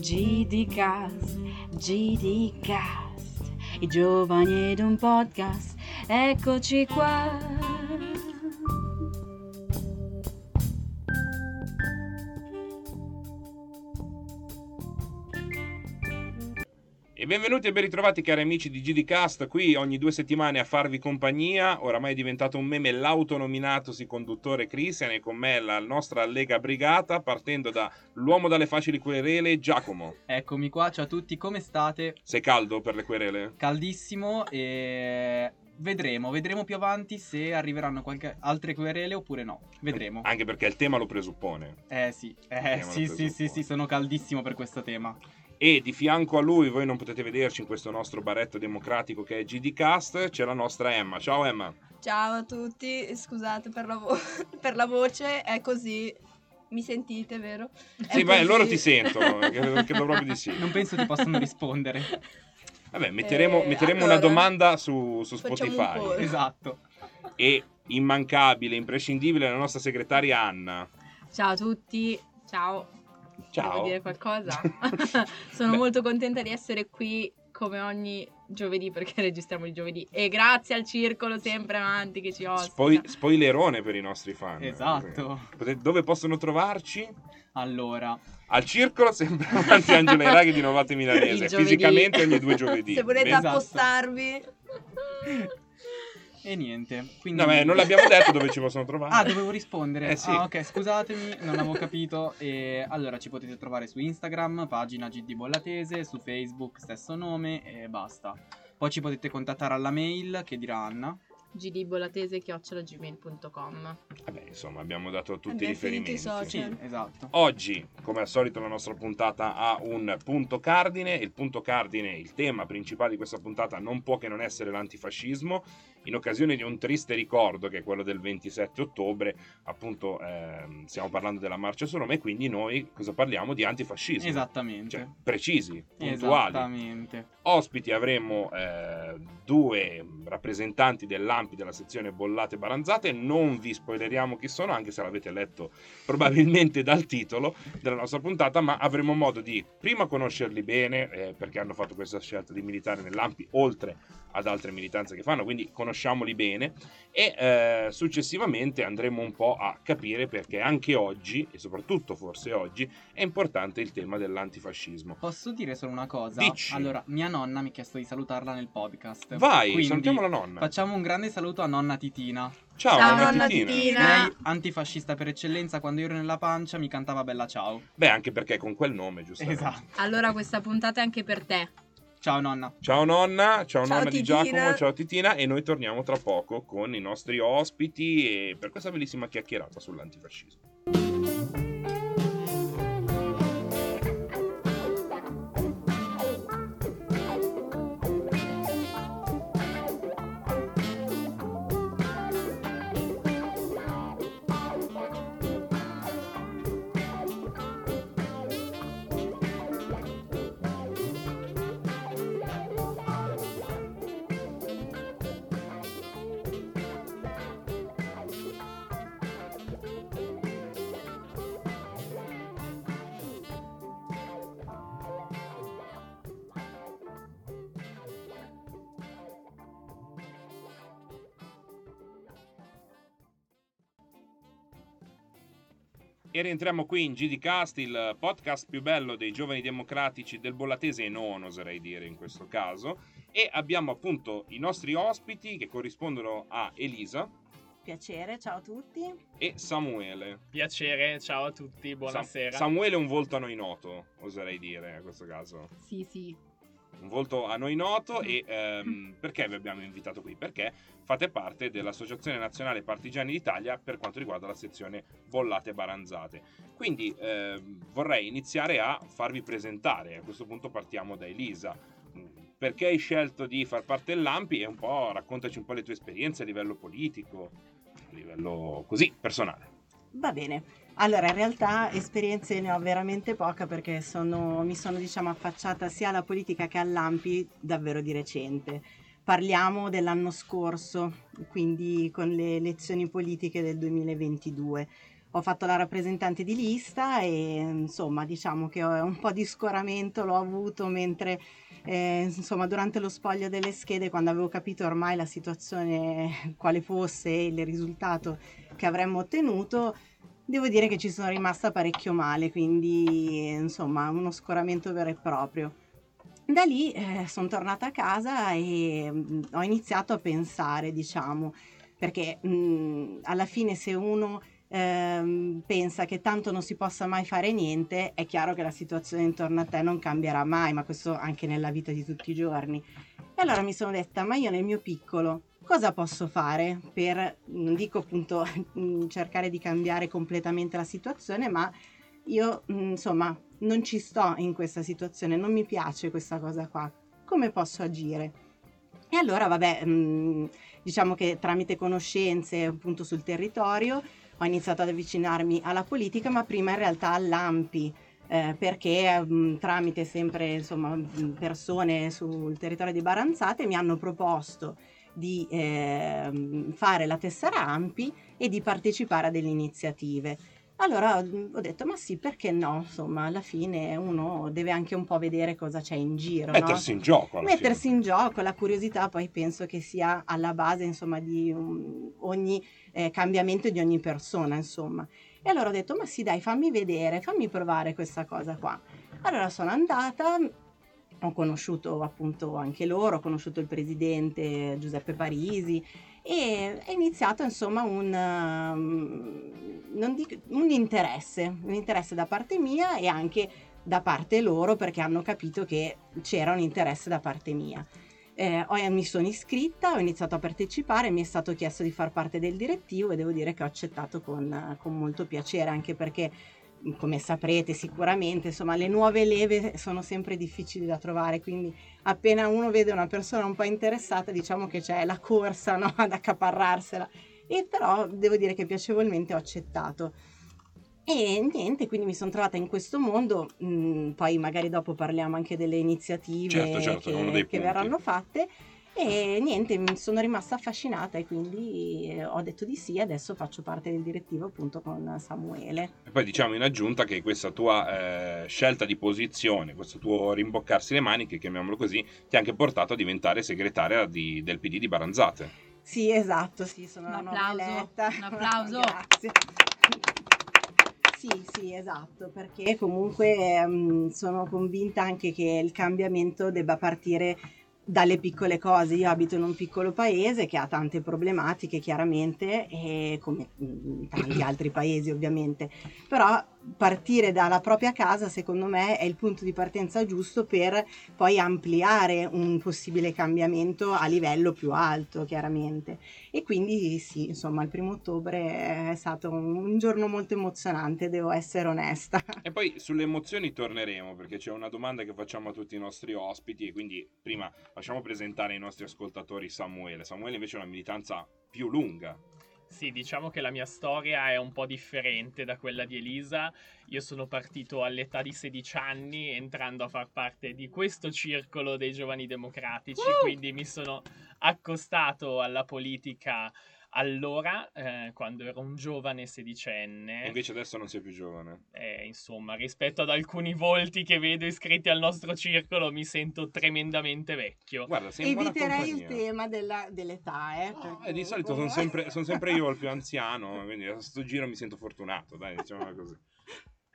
GDcast, GDcast, i giovani ed un podcast, eccoci qua. Benvenuti e ben ritrovati cari amici di GDcast, qui ogni due settimane a farvi compagnia, oramai è diventato un meme l'autonominatosi conduttore Christian e con me la nostra Lega Brigata, partendo da l'uomo dalle facili querele, Giacomo. Eccomi qua, ciao a tutti, come state? Sei caldo per le querele? Caldissimo e vedremo, vedremo più avanti se arriveranno qualche altre querele oppure no. Vedremo. Anche perché il tema lo presuppone. Eh sì, eh, sì, sì, sì, sì, sono caldissimo per questo tema. E di fianco a lui, voi non potete vederci in questo nostro baretto democratico che è GDcast, c'è la nostra Emma. Ciao Emma. Ciao a tutti, scusate per la, vo- per la voce, è così. Mi sentite, vero? È Sì, beh, loro ti sentono, credo, credo proprio di sì. Non penso ti possano rispondere. Vabbè, metteremo, Eh, metteremo allora, una domanda su, su Spotify. esatto. E immancabile, imprescindibile la nostra segretaria Anna. Ciao a tutti, ciao. Ciao. Devo dire qualcosa? Sono Beh. molto contenta di essere qui come ogni giovedì perché registriamo il giovedì. E grazie al circolo sempre avanti che ci ospita. Spoi- spoilerone per i nostri fan. Esatto. Potete- dove possono trovarci? Allora, Al circolo, sempre avanti Angela Iraghi di Novate Milanese. Fisicamente ogni due giovedì. Se volete Esatto. appostarvi, e niente. Quindi... No, beh, non l'abbiamo detto dove ci possono trovare. Ah, dovevo rispondere. Eh, sì. Ah, ok, scusatemi, non avevo capito. E allora ci potete trovare su Instagram, pagina GD Bollatese, su Facebook, stesso nome e basta. Poi ci potete contattare alla mail che dirà Anna. gdbollatese.gmail.com Vabbè, insomma, abbiamo dato tutti i Abbiamo finito i riferimenti. Sì, esatto. Oggi, come al solito, la nostra puntata ha un punto cardine. Il punto cardine, il tema principale di questa puntata, non può che non essere l'antifascismo. In occasione di un triste ricordo, che è quello del 27 ottobre, appunto, ehm, stiamo parlando della marcia su Roma, e quindi noi cosa parliamo? Di antifascismo. Esattamente. Cioè, precisi, puntuali. Esattamente. Ospiti avremo eh, due rappresentanti dell'AMPI della sezione Bollate Baranzate. Non vi spoileriamo chi sono, anche se l'avete letto probabilmente dal titolo della nostra puntata, ma avremo modo di prima conoscerli bene, eh, perché hanno fatto questa scelta di militare nell'AMPI, oltre ad altre militanze che fanno, quindi conosciamoli bene e eh, successivamente andremo un po' a capire perché anche oggi, e soprattutto forse oggi, è importante il tema dell'antifascismo. Posso dire solo una cosa? Dici. Allora, mia nonna mi ha chiesto di salutarla nel podcast. Vai, Quindi, salutiamo la nonna. Facciamo un grande saluto a nonna Titina. Ciao, Ciao, nonna nonna Titina. Titina. Lei, antifascista per eccellenza, quando io ero nella pancia mi cantava Bella Ciao. Beh, anche perché con quel nome, giustamente. Esatto. Allora questa puntata è anche per te. Ciao nonna. Ciao nonna, ciao, Ciao, nonna di Titina. Giacomo, ciao Titina e noi torniamo tra poco con i nostri ospiti e per questa bellissima chiacchierata sull'antifascismo. E rientriamo qui in GDcast, il podcast più bello dei giovani democratici del Bollatese e non, oserei dire in questo caso. E abbiamo appunto i nostri ospiti che corrispondono a Elisa Piacere, ciao a tutti. e Samuele. Piacere, ciao a tutti, buonasera. Sam- Samuele è un volto a noi noto, oserei dire in questo caso. Sì, sì. Un volto a noi noto e ehm, perché vi abbiamo invitato qui? Perché fate parte dell'Associazione Nazionale Partigiani d'Italia per quanto riguarda la sezione Bollate Baranzate. Quindi ehm, vorrei iniziare a farvi presentare, a questo punto partiamo da Elisa. Perché hai scelto di far parte dell'AMPI e un po' raccontaci un po' le tue esperienze a livello politico, a livello così personale. Va bene. Allora, in realtà esperienze ne ho veramente poca perché sono- mi sono diciamo affacciata sia alla politica che all'AMPI davvero di recente. parliamo dell'anno scorso, quindi con le elezioni politiche del 2022. Ho fatto la rappresentante di lista e insomma diciamo che un po' di scoramento l'ho avuto mentre eh, insomma durante lo spoglio delle schede quando avevo capito ormai la situazione quale fosse e il risultato che avremmo ottenuto devo dire che ci sono rimasta parecchio male quindi insomma uno scoramento vero e proprio da lì eh, sono tornata a casa e mm, ho iniziato a pensare, diciamo, perché mh, alla fine se uno ehm, pensa che tanto non si possa mai fare niente, è chiaro che la situazione intorno a te non cambierà mai, ma questo anche nella vita di tutti i giorni. E allora mi sono detta, ma io nel mio piccolo cosa posso fare per, non dico appunto mh, cercare di cambiare completamente la situazione, ma io mh, insomma non ci sto in questa situazione, non mi piace questa cosa qua, come posso agire? E allora, vabbè, mh, diciamo che tramite conoscenze appunto sul territorio ho iniziato ad avvicinarmi alla politica, ma prima in realtà all'AMPI. Eh, perché mh, tramite sempre insomma, persone sul territorio di Baranzate mi hanno proposto di eh, fare la tessera AMPI e di partecipare a delle iniziative. Allora ho detto, ma sì, perché no? Insomma, alla fine uno deve anche un po' vedere cosa c'è in giro. no? Mettersi in gioco. Mettersi fine. in gioco, la curiosità poi penso che sia alla base insomma di um, ogni eh, cambiamento di ogni persona insomma. E allora ho detto ma sì dai fammi vedere, fammi provare questa cosa qua. Allora sono andata, ho conosciuto appunto anche loro, ho conosciuto il presidente Giuseppe Parisi e è iniziato insomma un, um, dico- un interesse, un interesse da parte mia e anche da parte loro perché hanno capito che c'era un interesse da parte mia. Eh, mi sono iscritta, ho iniziato a partecipare, mi è stato chiesto di far parte del direttivo e devo dire che ho accettato con, con molto piacere anche perché come saprete sicuramente insomma le nuove leve sono sempre difficili da trovare quindi appena uno vede una persona un po' interessata diciamo che c'è la corsa no? ad accaparrarsela. E però devo dire che piacevolmente ho accettato. E niente, quindi mi sono trovata in questo mondo, mh, poi magari dopo parliamo anche delle iniziative Certo, certo, che, che verranno fatte e niente, mi sono rimasta affascinata e quindi eh, ho detto di sì, adesso faccio parte del direttivo appunto con Samuele. E poi diciamo in aggiunta che questa tua eh, scelta di posizione, questo tuo rimboccarsi le maniche, chiamiamolo così, ti ha anche portato a diventare segretaria di- del PD di Baranzate. Sì, esatto, sì, sono Un applauso, eletta. un applauso. Grazie. Sì, sì, esatto, perché comunque mm, sono convinta anche che il cambiamento debba partire dalle piccole cose. Io abito in un piccolo paese che ha tante problematiche, chiaramente, come mm, tanti altri paesi, ovviamente. Però partire dalla propria casa, secondo me, è il punto di partenza giusto per poi ampliare un possibile cambiamento a livello più alto, chiaramente. E quindi sì, insomma, il primo ottobre è stato un, giorno molto emozionante, devo essere onesta. E poi sulle emozioni torneremo perché c'è una domanda che facciamo a tutti i nostri ospiti e quindi prima facciamo presentare ai nostri ascoltatori Samuele. Samuele invece ha una militanza più lunga. Sì, diciamo che la mia storia è un po' differente da quella di Elisa. Io sono partito all'età di 16 anni entrando a far parte di questo circolo dei giovani democratici, quindi mi sono accostato alla politica allora, eh, quando ero un giovane sedicenne. Invece adesso non sei più giovane. Eh, insomma, rispetto ad alcuni volti che vedo iscritti al nostro circolo, mi sento tremendamente vecchio. Guarda, sei Eviterei il tema della- dell'età, eh. No, eh, di solito sono sempre, son sempre io il più anziano, quindi a sto giro mi sento fortunato, dai, diciamola così.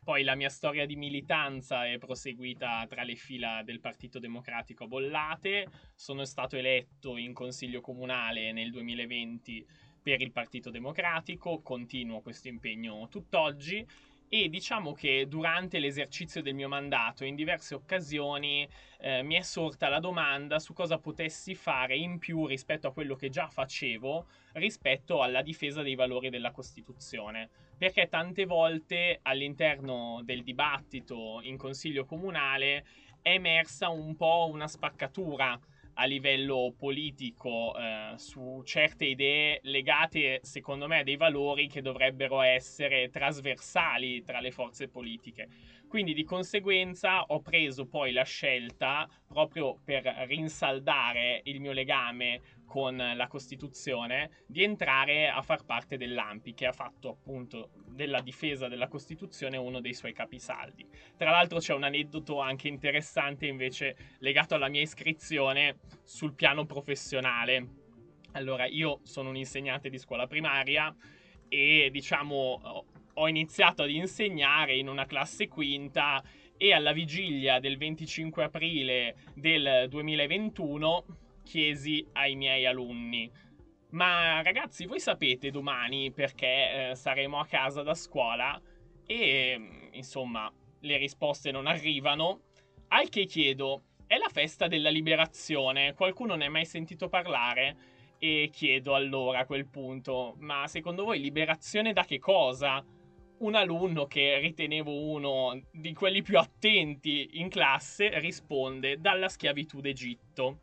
Poi la mia storia di militanza è proseguita tra le fila del Partito Democratico a Bollate. Sono stato eletto in consiglio comunale nel 2020 per il Partito Democratico, continuo questo impegno tutt'oggi e diciamo che durante l'esercizio del mio mandato in diverse occasioni eh, mi è sorta la domanda su cosa potessi fare in più rispetto a quello che già facevo rispetto alla difesa dei valori della Costituzione. Perché tante volte all'interno del dibattito in consiglio comunale è emersa un po' una spaccatura a livello politico eh, su certe idee legate, secondo me, a dei valori che dovrebbero essere trasversali tra le forze politiche. Quindi di conseguenza ho preso poi la scelta, proprio per rinsaldare il mio legame con la Costituzione, di entrare a far parte dell'AMPI, che ha fatto appunto della difesa della Costituzione uno dei suoi capisaldi. Tra l'altro c'è un aneddoto anche interessante invece legato alla mia iscrizione sul piano professionale. Allora, io sono un insegnante di scuola primaria e diciamo ho iniziato ad insegnare in una classe quinta e alla vigilia del 25 aprile del 2021 chiesi ai miei alunni. Ma ragazzi voi sapete domani perché eh, saremo a casa da scuola? E insomma le risposte non arrivano. Al che chiedo è la festa della liberazione qualcuno ne ha mai sentito parlare? E chiedo allora a quel punto ma secondo voi liberazione da che cosa un alunno che ritenevo uno di quelli più attenti in classe risponde dalla schiavitù d'Egitto.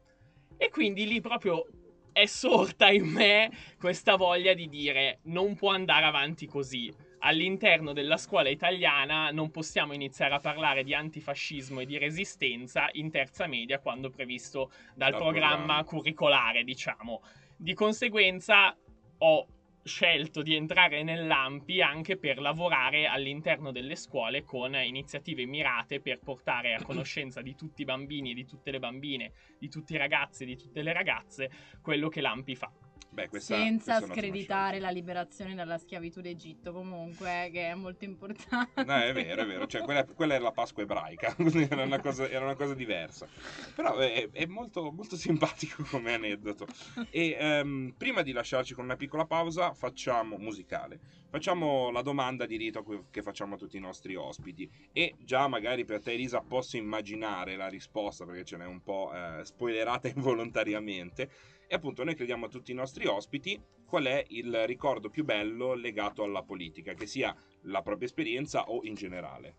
E quindi lì proprio è sorta in me questa voglia di dire non può andare avanti così. All'interno della scuola italiana non possiamo iniziare a parlare di antifascismo e di resistenza in terza media quando previsto dal, dal programma, programma curricolare, diciamo. Di conseguenza ho scelto di entrare nell'AMPI anche per lavorare all'interno delle scuole con iniziative mirate per portare a conoscenza di tutti i bambini e di tutte le bambine, di tutti i ragazzi e di tutte le ragazze quello che l'AMPI fa. Beh, questa, Senza questa screditare la liberazione dalla schiavitù d'Egitto, comunque, che è molto importante. No, è vero, è vero. Cioè, quella, quella era la Pasqua ebraica, era una cosa, era una cosa diversa. Però è, è molto, molto, simpatico come aneddoto. E um, prima di lasciarci con una piccola pausa, facciamo musicale. Facciamo la domanda di rito che facciamo a tutti i nostri ospiti. E già magari per te, Elisa, posso immaginare la risposta perché ce n'è un po' eh, spoilerata involontariamente e appunto noi chiediamo a tutti i nostri ospiti qual è il ricordo più bello legato alla politica, che sia la propria esperienza o in generale.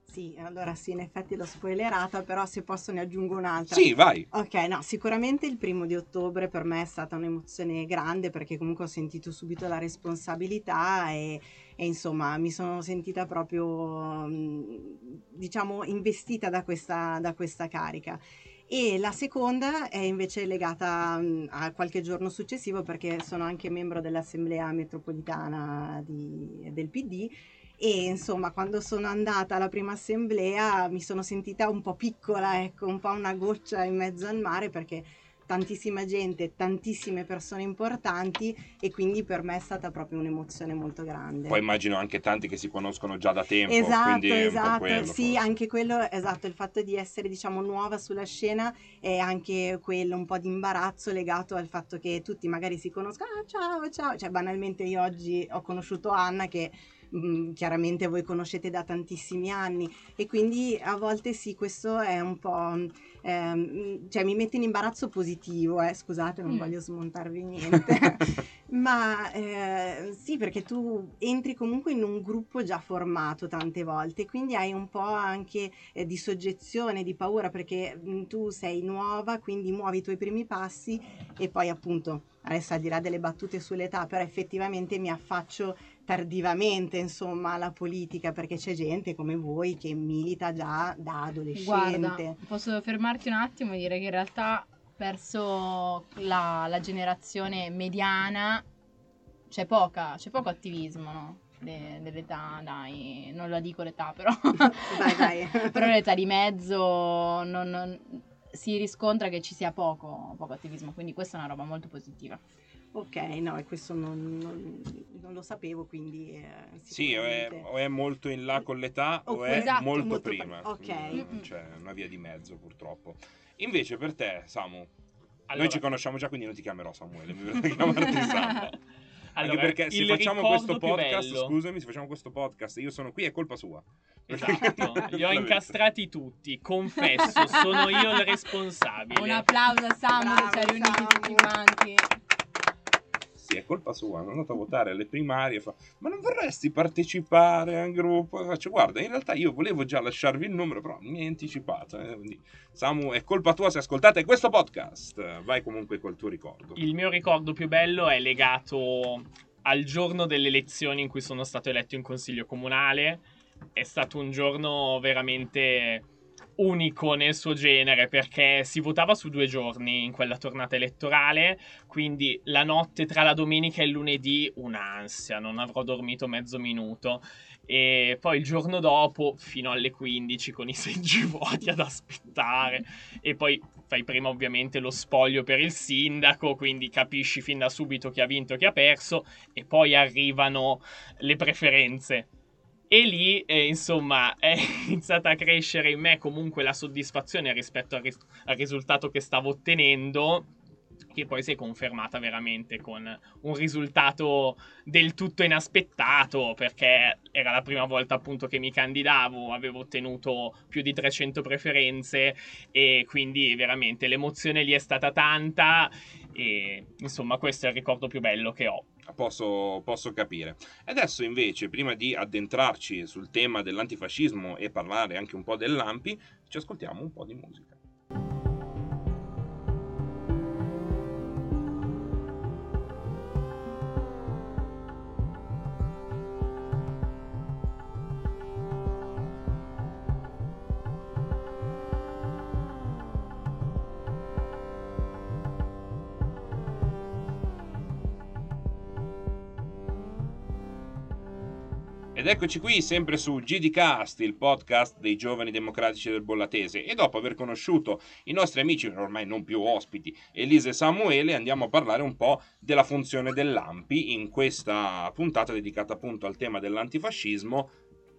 Sì, allora sì, in effetti l'ho spoilerata, però se posso ne aggiungo un'altra. Sì, vai. Ok, no, sicuramente il primo di ottobre per me è stata un'emozione grande perché comunque ho sentito subito la responsabilità e, e insomma mi sono sentita proprio, diciamo, investita da questa, da questa carica e la seconda è invece legata mm, a qualche giorno successivo perché sono anche membro dell'Assemblea metropolitana di, del PD e insomma quando sono andata alla prima assemblea mi sono sentita un po' piccola, ecco, un po' una goccia in mezzo al mare perché tantissima gente, tantissime persone importanti e quindi per me è stata proprio un'emozione molto grande. Poi immagino anche tanti che si conoscono già da tempo. Esatto, esatto, quello, sì, forse. anche quello, esatto, il fatto di essere diciamo nuova sulla scena è anche quello un po' di imbarazzo legato al fatto che tutti magari si conoscono, ah, ciao, ciao, cioè banalmente io oggi ho conosciuto Anna che Mm, chiaramente voi conoscete da tantissimi anni e quindi a volte sì, questo è un po'... Ehm, cioè mi mette in imbarazzo positivo, eh, scusate, non mm. voglio smontarvi niente, ma eh, sì, perché tu entri comunque in un gruppo già formato tante volte, quindi hai un po' anche eh, di soggezione, di paura, perché mh, mm, tu sei nuova, quindi muovi i tuoi primi passi e poi appunto adesso al di là delle battute sull'età, però effettivamente mi affaccio tardivamente insomma alla politica perché c'è gente come voi che milita già da adolescente. Guarda, posso fermarti un attimo e dire che in realtà verso la, la generazione mediana c'è poca, c'è poco attivismo, no? De, dell'età, dai, non la dico l'età però, dai, dai. però l'età di mezzo non, non, si riscontra che ci sia poco, poco attivismo, quindi questa è una roba molto positiva. Ok, no, e questo non, non, non, lo sapevo, quindi... Eh, sì, o è, o è, molto in là con l'età o, o è esatto, molto, molto, prima. ok. Mm, c'è una via di mezzo, purtroppo. Invece per te, Samu, allora, noi ci conosciamo già, quindi non ti chiamerò Samuele, mi verrò a chiamarti Samu. Allora, Anche perché se facciamo questo podcast, scusami, se facciamo questo podcast, io sono qui, è colpa sua. Esatto, li ho incastrati tutti, confesso, sono io il responsabile. Un applauso a Samu che ci ha riuniti tutti quanti. Sì, è colpa sua, sono andato a votare alle primarie, fa, ma non vorresti partecipare al gruppo? Faccio, guarda, in realtà io volevo già lasciarvi il numero, però mi hai anticipato. eh, quindi, Samu, è colpa tua se ascoltate questo podcast. Vai comunque col tuo ricordo. Il mio ricordo più bello è legato al giorno delle elezioni in cui sono stato eletto in consiglio comunale. È stato un giorno veramente unico nel suo genere perché si votava su due giorni in quella tornata elettorale, quindi la notte tra la domenica e il lunedì un'ansia, non avrò dormito mezzo minuto e poi il giorno dopo fino alle 15 con i seggi vuoti ad aspettare e poi fai prima ovviamente lo spoglio per il sindaco, quindi capisci fin da subito chi ha vinto e chi ha perso e poi arrivano le preferenze. E lì, eh, insomma, è iniziata a crescere in me comunque la soddisfazione rispetto al, ris- al risultato che stavo ottenendo, che poi si è confermata veramente con un risultato del tutto inaspettato, perché era la prima volta appunto che mi candidavo, avevo ottenuto più di 300 preferenze e quindi veramente l'emozione lì è stata tanta e insomma questo è il ricordo più bello che ho. Posso, posso capire. Adesso invece, prima di addentrarci sul tema dell'antifascismo e parlare anche un po' dell'AMPI, ci ascoltiamo un po' di musica. Eccoci qui, sempre su GDcast, il podcast dei giovani democratici del Bollatese. E dopo aver conosciuto i nostri amici, ormai non più ospiti, Elisa e Samuele, andiamo a parlare un po' della funzione dell'AMPI in questa puntata dedicata appunto al tema dell'antifascismo.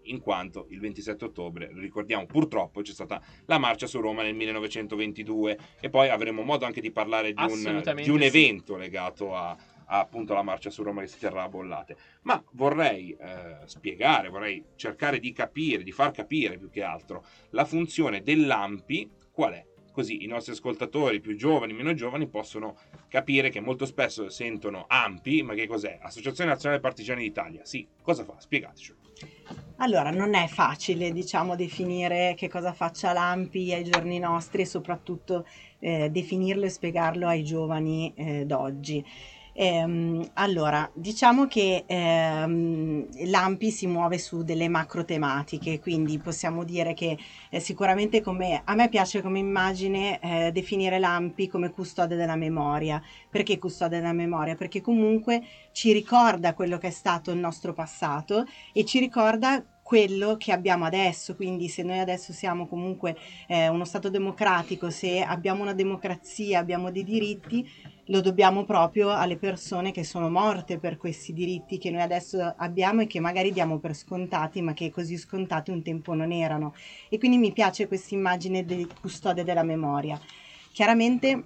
In quanto il 27 ottobre, ricordiamo purtroppo, c'è stata la marcia su Roma nel 1922 e poi avremo modo anche di parlare di un, di un sì. evento legato a, a, appunto la marcia su Roma che si terrà a Bollate. Ma vorrei eh, spiegare, vorrei cercare di capire, di far capire più che altro la funzione dell'AMPI qual è. Così i nostri ascoltatori più giovani, meno giovani, possono capire che molto spesso sentono AMPI, ma che cos'è? Associazione Nazionale Partigiani d'Italia. Sì, cosa fa? Spiegateci. Allora, non è facile, diciamo, definire che cosa faccia l'AMPI ai giorni nostri e soprattutto eh, definirlo e spiegarlo ai giovani eh, d'oggi. Ehm, allora, diciamo che ehm, l'AMPI si muove su delle macro tematiche, quindi possiamo dire che eh, sicuramente come a me piace come immagine eh, definire l'AMPI come custode della memoria. Perché custode della memoria? Perché comunque ci ricorda quello che è stato il nostro passato e ci ricorda quello che abbiamo adesso, quindi se noi adesso siamo comunque eh, uno Stato democratico, se abbiamo una democrazia, abbiamo dei diritti, lo dobbiamo proprio alle persone che sono morte per questi diritti che noi adesso abbiamo e che magari diamo per scontati, ma che così scontati un tempo non erano. E quindi mi piace questa immagine di custode della memoria. Chiaramente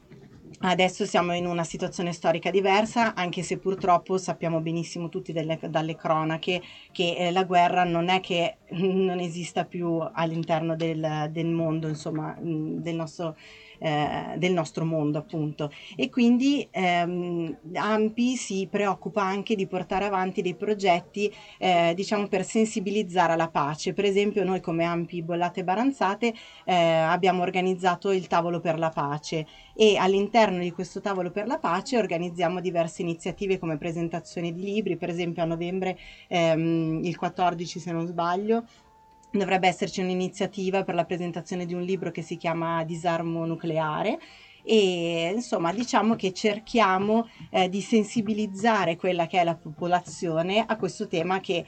Adesso siamo in una situazione storica diversa, anche se purtroppo sappiamo benissimo tutti delle- dalle cronache che eh, la guerra non è che non esista più all'interno del, del mondo, insomma, mh, del nostro, eh, del nostro mondo, appunto. E quindi ehm, AMPI si preoccupa anche di portare avanti dei progetti, eh, diciamo, per sensibilizzare alla pace. Per esempio, noi come AMPI Bollate Baranzate eh, abbiamo organizzato il tavolo per la pace e all'interno di questo tavolo per la pace organizziamo diverse iniziative come presentazioni di libri, per esempio a novembre ehm, il 14 se non sbaglio dovrebbe esserci un'iniziativa per la presentazione di un libro che si chiama Disarmo nucleare e insomma diciamo che cerchiamo eh, di sensibilizzare quella che è la popolazione a questo tema che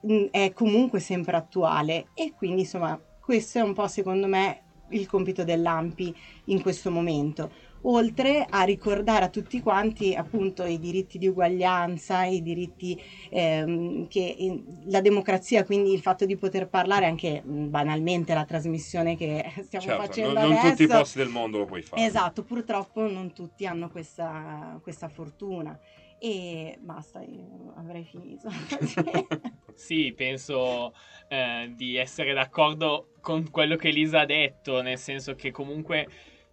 mh, è comunque sempre attuale. E quindi insomma questo è un po' secondo me il compito dell'AMPI in questo momento, oltre a ricordare a tutti quanti appunto i diritti di uguaglianza, i diritti ehm, che in- la democrazia, quindi il fatto di poter parlare anche banalmente la trasmissione che stiamo Certo, facendo non, non adesso. tutti i posti del mondo lo puoi fare. Esatto, purtroppo non tutti hanno questa, questa fortuna. E basta, io avrei finito. Sì, penso eh, di essere d'accordo con quello che Elisa ha detto, nel senso che comunque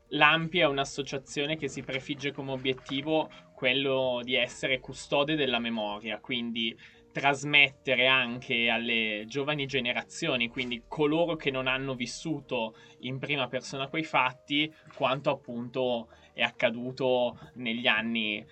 l'AMPI è un'associazione che si prefigge come obiettivo quello di essere custode della memoria, quindi trasmettere anche alle giovani generazioni, quindi coloro che non hanno vissuto in prima persona quei fatti, quanto appunto è accaduto negli anni eh,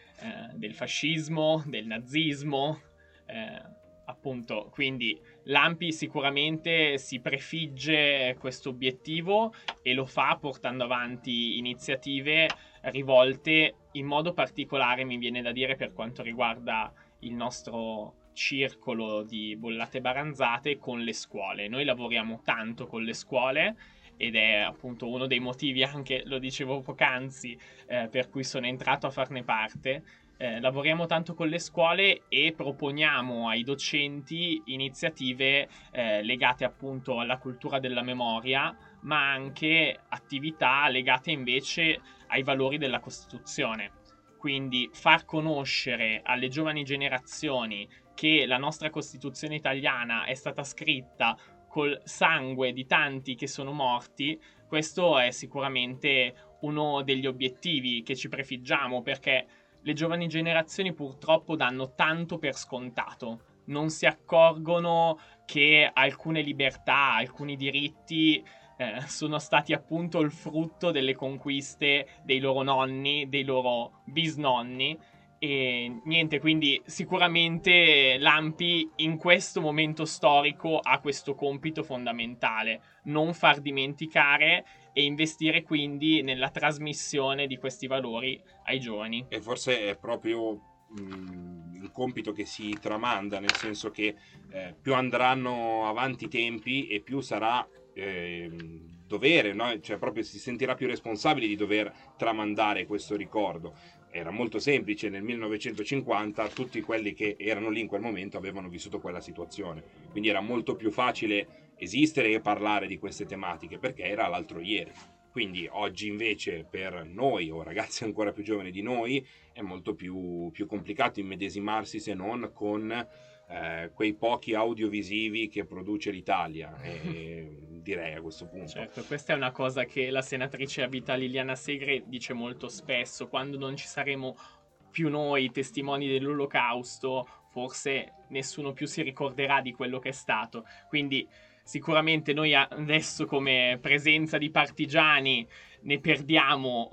del fascismo, del nazismo, eh, appunto, quindi l'AMPI sicuramente si prefigge questo obiettivo e lo fa portando avanti iniziative rivolte in modo particolare, mi viene da dire, per quanto riguarda il nostro circolo di bollate baranzate con le scuole. Noi lavoriamo tanto con le scuole ed è appunto uno dei motivi anche, lo dicevo poc'anzi, eh, per cui sono entrato a farne parte. Eh, lavoriamo tanto con le scuole e proponiamo ai docenti iniziative eh, legate appunto alla cultura della memoria, ma anche attività legate invece ai valori della Costituzione. Quindi far conoscere alle giovani generazioni che la nostra Costituzione italiana è stata scritta col sangue di tanti che sono morti, questo è sicuramente uno degli obiettivi che ci prefiggiamo perché le giovani generazioni purtroppo danno tanto per scontato, non si accorgono che alcune libertà, alcuni diritti eh, sono stati appunto il frutto delle conquiste dei loro nonni, dei loro bisnonni. E niente, quindi sicuramente l'AMPI in questo momento storico ha questo compito fondamentale, non far dimenticare e investire quindi nella trasmissione di questi valori ai giovani. E forse è proprio mh, il compito che si tramanda, nel senso che eh, più andranno avanti i tempi e più sarà eh, dovere, no? cioè proprio si sentirà più responsabile di dover tramandare questo ricordo era molto semplice, nel 1950 tutti quelli che erano lì in quel momento avevano vissuto quella situazione, quindi era molto più facile esistere e parlare di queste tematiche perché era l'altro ieri. Quindi oggi invece per noi o ragazzi ancora più giovani di noi è molto più, più complicato immedesimarsi se non con eh, quei pochi audiovisivi che produce l'Italia. E, direi a questo punto. Certo, questa è una cosa che la senatrice a vita Liliana Segre dice molto spesso, quando non ci saremo più noi testimoni dell'olocausto, forse nessuno più si ricorderà di quello che è stato. Quindi sicuramente noi adesso come presenza di partigiani ne perdiamo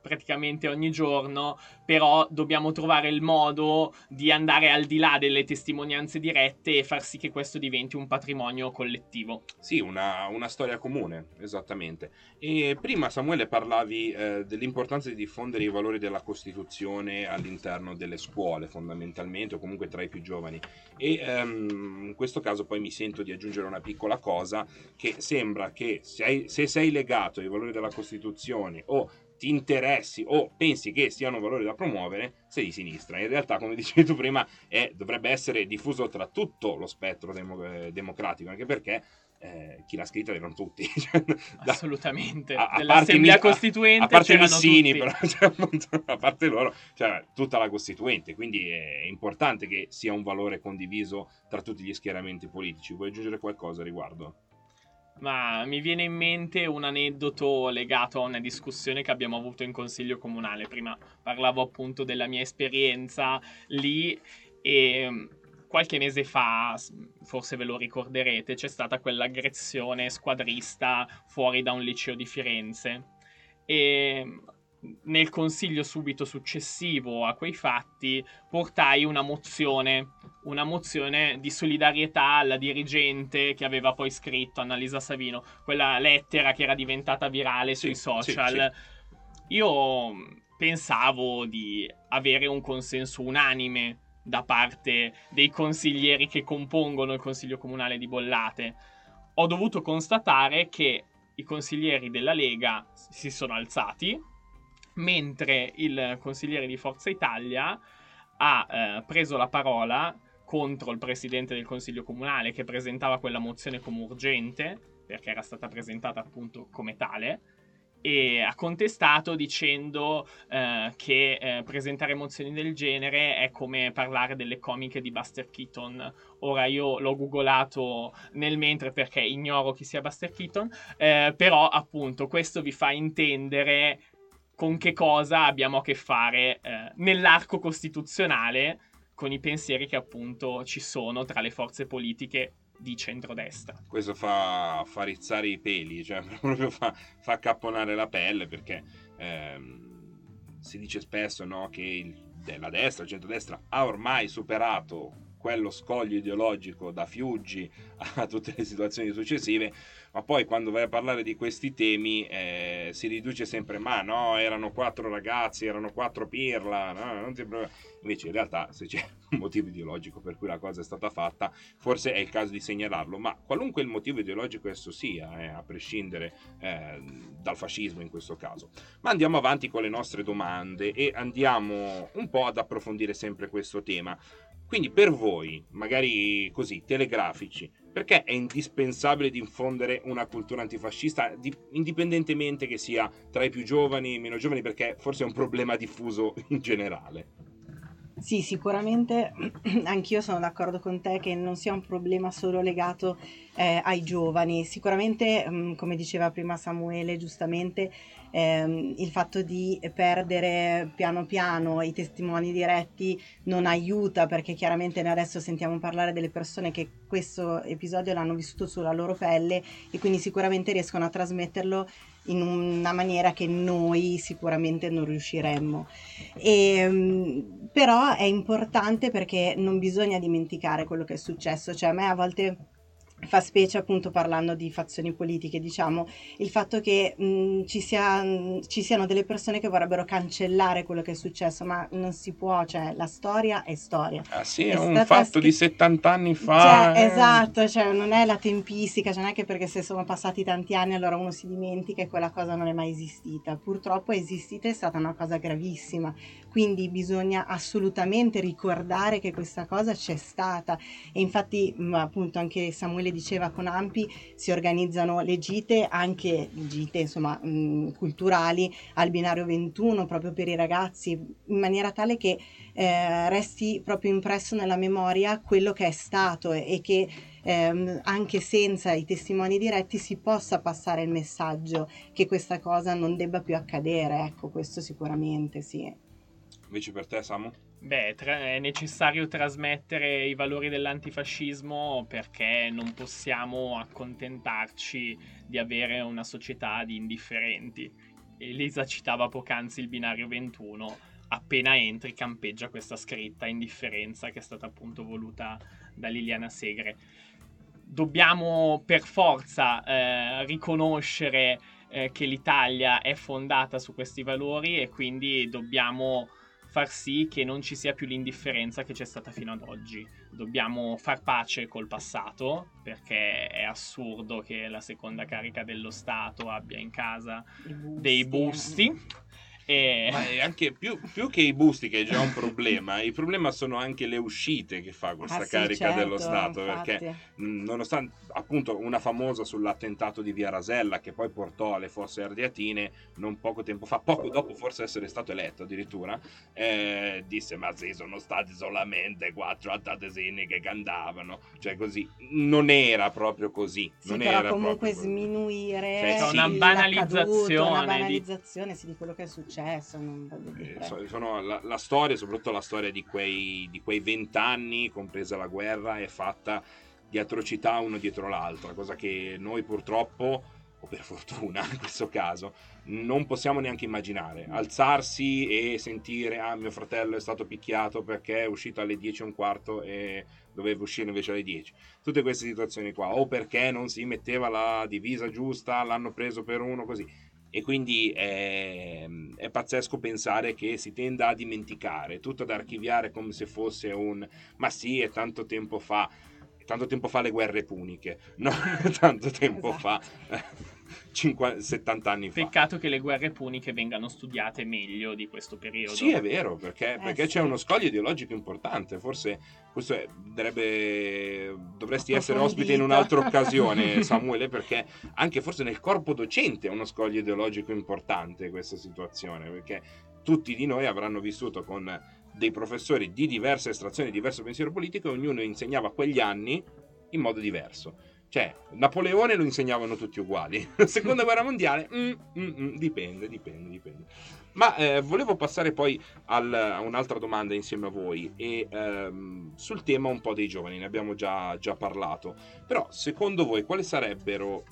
praticamente ogni giorno, però dobbiamo trovare il modo di andare al di là delle testimonianze dirette e far sì che questo diventi un patrimonio collettivo. Sì, una, una storia comune, esattamente. E prima Samuele parlavi eh, dell'importanza di diffondere i valori della Costituzione all'interno delle scuole, fondamentalmente, o comunque tra i più giovani. E ehm, in questo caso poi mi sento di aggiungere una piccola cosa, che sembra che se, hai, se sei legato ai valori della Costituzione o ti interessi o pensi che siano valori da promuovere, sei di sinistra. In realtà, come dicevi tu prima, è, dovrebbe essere diffuso tra tutto lo spettro demo, eh, democratico, anche perché eh, chi l'ha scritta erano tutti. Cioè, Assolutamente. A, a Dell'Assemblea a, Costituente a, parte Missini, però, cioè, a parte loro, cioè, tutta la Costituente. Quindi è importante che sia un valore condiviso tra tutti gli schieramenti politici. Vuoi aggiungere qualcosa a riguardo? Ma mi viene in mente un aneddoto legato a una discussione che abbiamo avuto in consiglio comunale. Prima parlavo appunto della mia esperienza lì e mm, qualche mese fa, forse ve lo ricorderete, c'è stata quell'aggressione squadrista fuori da un liceo di Firenze. E mm, nel consiglio subito successivo a quei fatti portai una mozione, una mozione di solidarietà alla dirigente che aveva poi scritto Annalisa Savino, quella lettera che era diventata virale sui sì, social. Sì, sì. Io pensavo di avere un consenso unanime da parte dei consiglieri che compongono il consiglio comunale di Bollate. Ho dovuto constatare che i consiglieri della Lega si sono alzati, mentre il consigliere di Forza Italia ha eh, preso la parola contro il presidente del consiglio comunale che presentava quella mozione come urgente, perché era stata presentata appunto come tale, e ha contestato dicendo eh, che eh, presentare emozioni del genere è come parlare delle comiche di Buster Keaton. Ora io l'ho googolato nel mentre perché ignoro chi sia Buster Keaton, eh, però appunto questo vi fa intendere con che cosa abbiamo a che fare eh, nell'arco costituzionale con i pensieri che appunto ci sono tra le forze politiche di centrodestra. Questo fa, fa rizzare i peli, cioè proprio fa, fa capponare la pelle perché ehm, si dice spesso no, che il, la destra, il centrodestra ha ormai superato quello scoglio ideologico da Fiuggi a tutte le situazioni successive, ma poi quando vai a parlare di questi temi eh, si riduce sempre, ma no, erano quattro ragazzi, erano quattro pirla, no, invece in realtà se c'è un motivo ideologico per cui la cosa è stata fatta, forse è il caso di segnalarlo, ma qualunque il motivo ideologico esso sia, eh, a prescindere eh, dal fascismo in questo caso. Ma andiamo avanti con le nostre domande e andiamo un po' ad approfondire sempre questo tema. Quindi per voi, magari così, telegrafici, perché è indispensabile diffondere una cultura antifascista, di, indipendentemente che sia tra i più giovani e i meno giovani, perché forse è un problema diffuso in generale? Sì, sicuramente anch'io sono d'accordo con te che non sia un problema solo legato eh, ai giovani. Sicuramente, mh, mm, come diceva prima Samuele, giustamente, ehm, il fatto di perdere piano piano i testimoni diretti non aiuta perché chiaramente noi adesso sentiamo parlare delle persone che questo episodio l'hanno vissuto sulla loro pelle e quindi sicuramente riescono a trasmetterlo in una maniera che noi sicuramente non riusciremmo. E, ehm, però è importante perché non bisogna dimenticare quello che è successo, cioè a me a volte fa specie appunto parlando di fazioni politiche, diciamo, il fatto che mh, ci, sia, ci, siano delle persone che vorrebbero cancellare quello che è successo, ma non si può, cioè la storia è storia. Ah sì, è, è un fatto scri- di 70 anni fa. Cioè, eh. Esatto, cioè non è la tempistica, cioè non è che perché se sono passati tanti anni allora uno si dimentica e quella cosa non è mai esistita. Purtroppo è esistita, è stata una cosa gravissima, quindi bisogna assolutamente ricordare che questa cosa c'è stata e infatti appunto anche Samuele diceva con Ampi si organizzano le gite, anche gite insomma mh, culturali al binario 21 proprio per i ragazzi in maniera tale che eh, resti proprio impresso nella memoria quello che è stato e, e che ehm, anche senza i testimoni diretti si possa passare il messaggio che questa cosa non debba più accadere, ecco questo sicuramente sì. Invece per te, Samu? Beh, tra- è necessario trasmettere i valori dell'antifascismo perché non possiamo accontentarci di avere una società di indifferenti. Elisa citava poc'anzi il binario 21. Appena entri campeggia questa scritta indifferenza che è stata appunto voluta da Liliana Segre. Dobbiamo per forza eh, riconoscere eh, che l'Italia è fondata su questi valori e quindi dobbiamo far sì che non ci sia più l'indifferenza che c'è stata fino ad oggi. Dobbiamo far pace col passato, perché è assurdo che la seconda carica dello Stato abbia in casa busti. dei busti e... Ma è anche più, più, che i busti, che è già un problema, il problema sono anche le uscite che fa questa ah, carica sì, certo, dello Stato. Infatti. Perché, nonostante appunto una famosa sull'attentato di Via Rasella, che poi portò alle fosse ardeatine, non poco tempo fa, poco dopo forse essere stato eletto addirittura, eh, disse: Ma sì, sono stati solamente quattro attatesini che cantavano. Cioè, così non era proprio così. Sì, non però era comunque sminuire cioè, sì, una banalizzazione, una banalizzazione di... di quello che è successo successo. Eh, sono, la, la, storia, soprattutto la storia di quei vent'anni, compresa la guerra, è fatta di atrocità uno dietro l'altro, cosa che noi purtroppo, o per fortuna in questo caso, non possiamo neanche immaginare. Alzarsi e sentire, ah mio fratello è stato picchiato perché è uscito alle 10 e un quarto e doveva uscire invece alle 10. Tutte queste situazioni qua, o perché non si metteva la divisa giusta, l'hanno preso per uno così e quindi è, è, pazzesco pensare che si tenda a dimenticare, tutto ad archiviare come se fosse un ma sì, è tanto tempo fa. tanto tempo fa le guerre puniche, no, tanto tempo Esatto. fa, 50 70 anni fa. Peccato che le guerre puniche vengano studiate meglio di questo periodo. Sì, è vero, perché, Eh, perché sì. c'è uno scoglio ideologico importante. Forse questo è- dovrebbe, dovresti essere ospite in un'altra occasione, Samuele, perché anche forse nel corpo docente è uno scoglio ideologico importante questa situazione, perché tutti di noi avranno vissuto con dei professori di diversa estrazione, di diverso pensiero politico e ognuno insegnava quegli anni in modo diverso. Cioè, Napoleone lo insegnavano tutti uguali. Seconda guerra mondiale, mm, mm, mm, dipende, dipende, dipende. Ma eh, volevo passare poi al- a un'altra domanda insieme a voi e ehm, sul tema un po' dei giovani, ne abbiamo già, già parlato. Però, secondo voi, quali sarebbero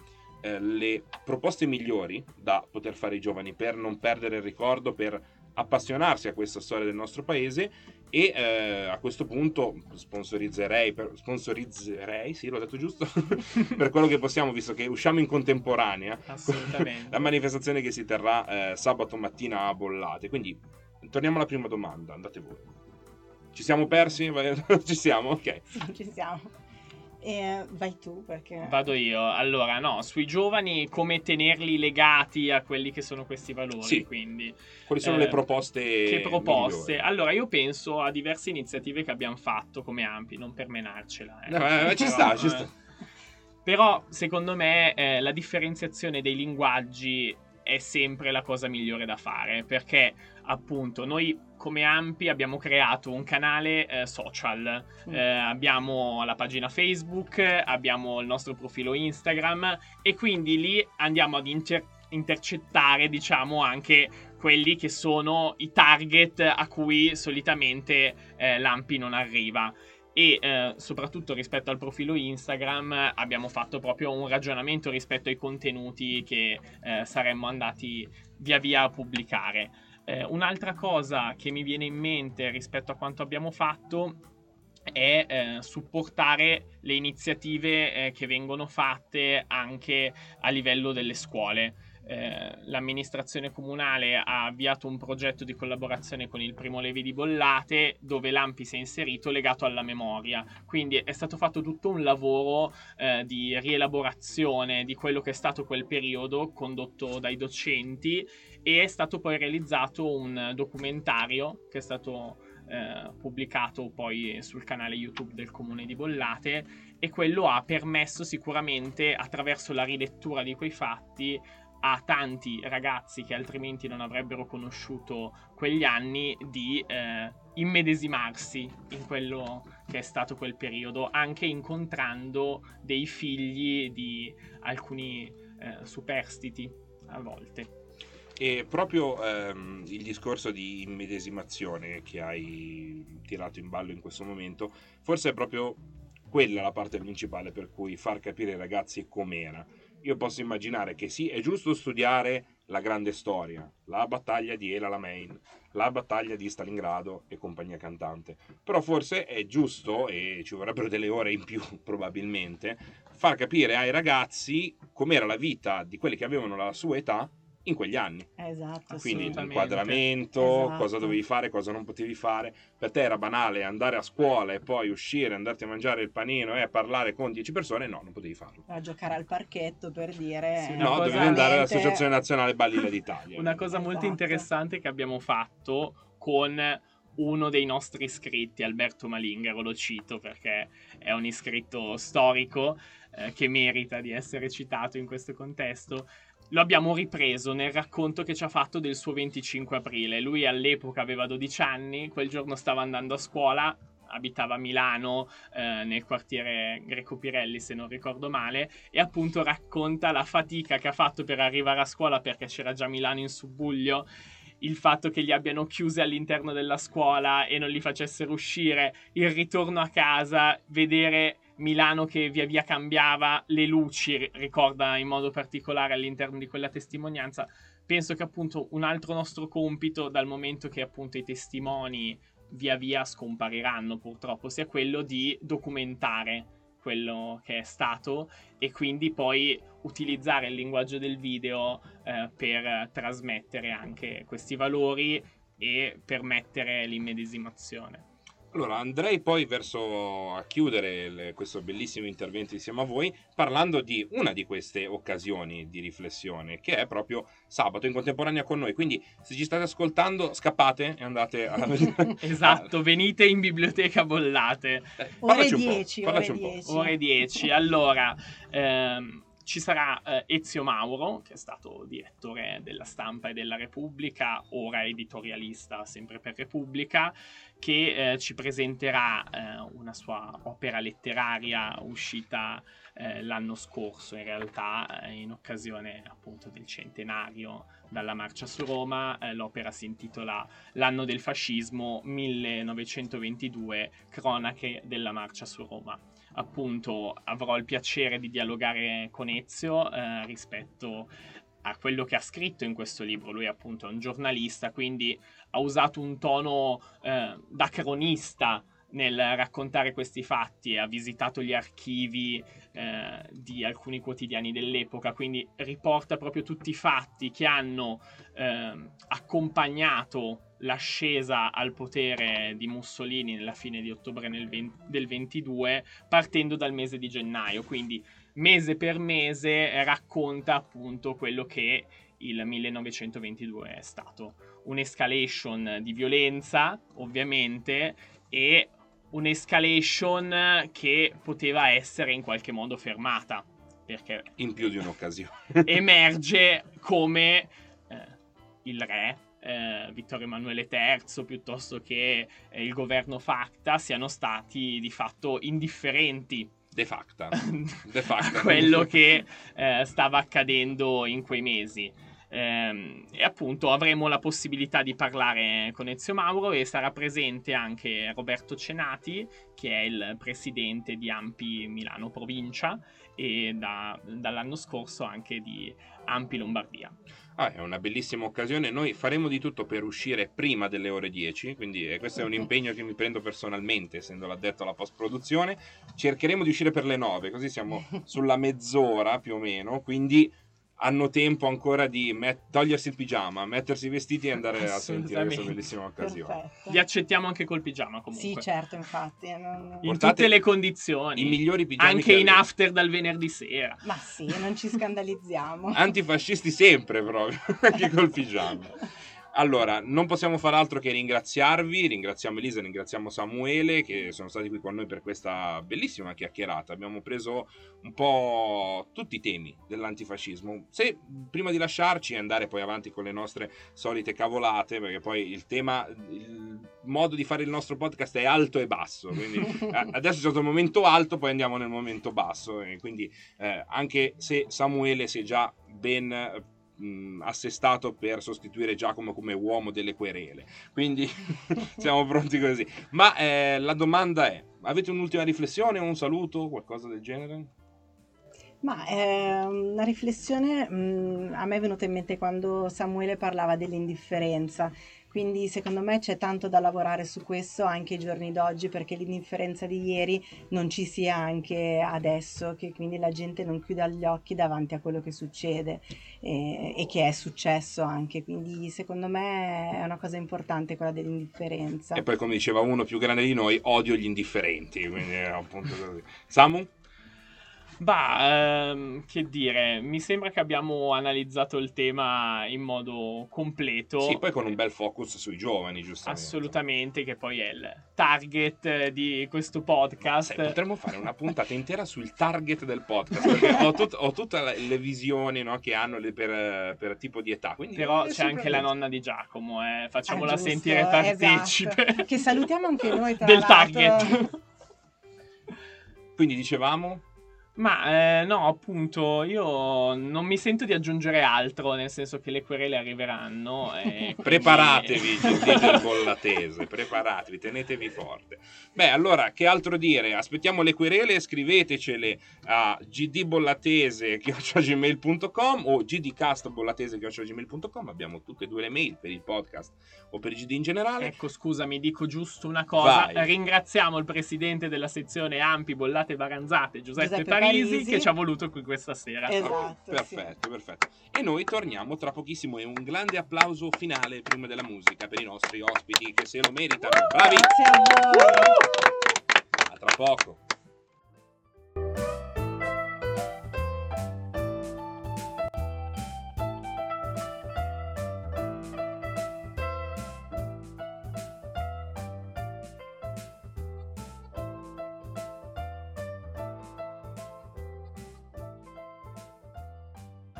eh, le proposte migliori da poter fare i giovani per non perdere il ricordo, per appassionarsi a questa storia del nostro paese e eh, a questo punto sponsorizzerei, per- sponsorizzerei, sì l'ho detto giusto, per quello che possiamo, visto che usciamo in contemporanea, Assolutamente. la manifestazione che si terrà eh, sabato mattina a Bollate. Quindi torniamo alla prima domanda, andate voi. Ci siamo persi? Ci siamo? Ok. Ci siamo. E vai tu perché... Vado io. Allora, no, sui giovani come tenerli legati a quelli che sono questi valori, Sì. quindi Quali sono Eh, le proposte? che proposte? migliori? Allora, io penso a diverse iniziative che abbiamo fatto come ampi, non per menarcela. eh. No, eh, ci Però, sta, ci eh, sta. Però, secondo me, eh, la differenziazione dei linguaggi è sempre la cosa migliore da fare, perché appunto noi come Ampi abbiamo creato un canale eh, social, Mm. Eh, abbiamo la pagina Facebook, abbiamo il nostro profilo Instagram e quindi lì andiamo ad inter- intercettare, diciamo, anche quelli che sono i target a cui solitamente eh, l'Ampi non arriva e eh, soprattutto rispetto al profilo Instagram abbiamo fatto proprio un ragionamento rispetto ai contenuti che eh, saremmo andati via via a pubblicare. Eh, un'altra cosa che mi viene in mente rispetto a quanto abbiamo fatto è eh, supportare le iniziative eh, che vengono fatte anche a livello delle scuole. Eh, l'amministrazione comunale ha avviato un progetto di collaborazione con il Primo Levi di Bollate dove l'AMPI si è inserito legato alla memoria. Quindi è stato fatto tutto un lavoro eh, di rielaborazione di quello che è stato quel periodo condotto dai docenti e è stato poi realizzato un documentario che è stato eh, pubblicato poi sul canale YouTube del comune di Bollate e quello ha permesso sicuramente attraverso la rilettura di quei fatti a tanti ragazzi che altrimenti non avrebbero conosciuto quegli anni di eh, immedesimarsi in quello che è stato quel periodo, anche incontrando dei figli di alcuni eh, superstiti a volte. E proprio ehm, il discorso di immedesimazione che hai tirato in ballo in questo momento, forse è proprio quella la parte principale per cui far capire ai ragazzi com'era. Io posso immaginare che sì, è giusto studiare la grande storia, la battaglia di El Alamein, la battaglia di Stalingrado e compagnia cantante. Però forse è giusto, e ci vorrebbero delle ore in più probabilmente, far capire ai ragazzi com'era la vita di quelli che avevano la sua età in quegli anni. Esatto, Quindi sì. Assolutamente. l'inquadramento, Esatto. cosa dovevi fare, cosa non potevi fare. Per te era banale andare a scuola e poi uscire, andarti a mangiare il panino e parlare con 10 persone? No, non potevi farlo. a giocare al parchetto per dire... Sì, eh, No, dovevi andare all'Associazione Nazionale Balilla d'Italia. Una cosa molto Esatto. interessante che abbiamo fatto con uno dei nostri iscritti, Alberto Malingaro, lo cito perché è un iscritto storico eh, che merita di essere citato in questo contesto. Lo abbiamo ripreso nel racconto che ci ha fatto del suo 25 aprile. Lui all'epoca aveva 12 anni, quel giorno stava andando a scuola, abitava a Milano eh, nel quartiere Greco Pirelli se non ricordo male e appunto racconta la fatica che ha fatto per arrivare a scuola perché c'era già Milano in subbuglio il fatto che li abbiano chiusi all'interno della scuola e non li facessero uscire, il ritorno a casa, vedere Milano che via via cambiava, le luci ri- ricorda in modo particolare all'interno di quella testimonianza. Penso che appunto un altro nostro compito, dal momento che appunto i testimoni via via scompariranno purtroppo, sia quello di documentare quello che è stato e quindi poi utilizzare il linguaggio del video eh, per trasmettere anche questi valori e permettere l'immedesimazione. Allora, andrei poi verso a chiudere il- questo bellissimo intervento insieme a voi parlando di una di queste occasioni di riflessione, che è proprio sabato in contemporanea con noi. Quindi, se ci state ascoltando, scappate e andate a. Esatto, venite in biblioteca bollate. Eh, Ore parlaci un po', 10, parlaci ore un po'. 10. Ore 10. Allora, ehm, ci sarà eh, Ezio Mauro, che è stato direttore della Stampa e della Repubblica, ora editorialista sempre per Repubblica, che eh, ci presenterà eh, una sua opera letteraria uscita eh, l'anno scorso, in realtà eh, in occasione appunto del centenario dalla marcia su Roma. Eh, l'opera si intitola L'anno del fascismo 1922, cronache della marcia su Roma appunto avrò il piacere di dialogare con Ezio eh, rispetto a quello che ha scritto in questo libro. Lui appunto è un giornalista, quindi ha usato un tono eh, da cronista nel raccontare questi fatti ha visitato gli archivi eh, di alcuni quotidiani dell'epoca, quindi riporta proprio tutti i fatti che hanno ehm, accompagnato l'ascesa al potere di Mussolini nella fine di ottobre nel 20 del 22 partendo dal mese di gennaio quindi mese per mese eh, racconta appunto quello che il 1922 è stato un'escalation di violenza ovviamente e un'escalation che poteva essere in qualche modo fermata perché In più di un'occasione. emerge come eh, il re eh, Vittorio Emanuele III piuttosto che eh, il governo Facta siano stati di fatto indifferenti De facto. De facto. a quello che eh, stava accadendo in quei mesi. Ehm, e appunto avremo la possibilità di parlare con Ezio Mauro e sarà presente anche Roberto Cenati, che è il presidente di Ampi Milano Provincia e da- dall'anno scorso anche di Ampi Lombardia. Ah, è una bellissima occasione. Noi faremo di tutto per uscire prima delle ore 10, quindi eh, questo è un impegno che mi prendo personalmente, essendo l'addetto alla post-produzione. Cercheremo di uscire per le 9, così siamo sulla mezz'ora più o meno, quindi hanno tempo ancora di met- togliersi il pigiama, mettersi i vestiti e andare a sentire questa bellissima occasione. Perfetto. Vi accettiamo anche col pigiama comunque. Sì, certo, infatti. eh, non- In Portate tutte le condizioni. I migliori pigiami anche che in avete. after dal venerdì sera. Ma sì, non ci scandalizziamo. Antifascisti sempre proprio, anche col pigiama. Allora, non possiamo fare altro che ringraziarvi, ringraziamo Elisa, ringraziamo Samuele che sono stati qui con noi per questa bellissima chiacchierata. Abbiamo preso un po' tutti i temi dell'antifascismo. Se prima di lasciarci e andare poi avanti con le nostre solite cavolate, perché poi il tema, il modo di fare il nostro podcast è alto e basso, quindi adesso c'è stato il momento alto, poi andiamo nel momento basso, e quindi eh, anche se Samuele si è già ben mh, assestato per sostituire Giacomo come uomo delle querele. Quindi siamo pronti così. Ma eh, la domanda è: avete un'ultima riflessione, un saluto, qualcosa del genere? Ma è una riflessione mh, a me è venuta in mente quando Samuele parlava dell'indifferenza. Quindi secondo me c'è tanto da lavorare su questo anche ai giorni d'oggi perché l'indifferenza di ieri non ci sia anche adesso, che quindi la gente non chiuda gli occhi davanti a quello che succede e, e che è successo anche. Quindi secondo me è una cosa importante quella dell'indifferenza. E poi, come diceva uno più grande di noi, odio gli indifferenti. Quindi è appunto. Samu? Bah, ehm, che dire, mi sembra che abbiamo analizzato il tema in modo completo. Sì, poi con un bel focus sui giovani, giustamente. Assolutamente, che poi è il target di questo podcast. Sai, potremmo fare una puntata intera sul target del podcast perché ho, tut- ho tutte le, visioni no, che hanno le- per, per tipo di età. Quindi Però eh, c'è anche la nonna di Giacomo, eh. facciamola Ah, giusto, sentire partecipe esatto. Che salutiamo anche noi tra del l'altro. target. Quindi dicevamo, Ma eh, no, appunto, io non mi sento di aggiungere altro, nel senso che le querele arriveranno. E quindi- preparatevi, gentili bollatese, preparatevi, tenetevi forte. Beh, allora, che altro dire? Aspettiamo le querele, scrivetecele a gdbollatese.gmail.com o gdcastbollatese.gmail.com, abbiamo tutte e due le mail per il podcast o per il GD in generale. Ecco, scusami, dico giusto una cosa. Vai. Ringraziamo il presidente della sezione Ampi Bollate Baranzate, Giuseppe, Giuseppe Parisi, Parisi. che ci ha voluto qui questa sera. Esatto, Perfetto, perfetto. E noi torniamo tra pochissimo e un grande applauso finale prima della musica per i nostri ospiti che se lo meritano. Bravi! Grazie a voi. A tra poco.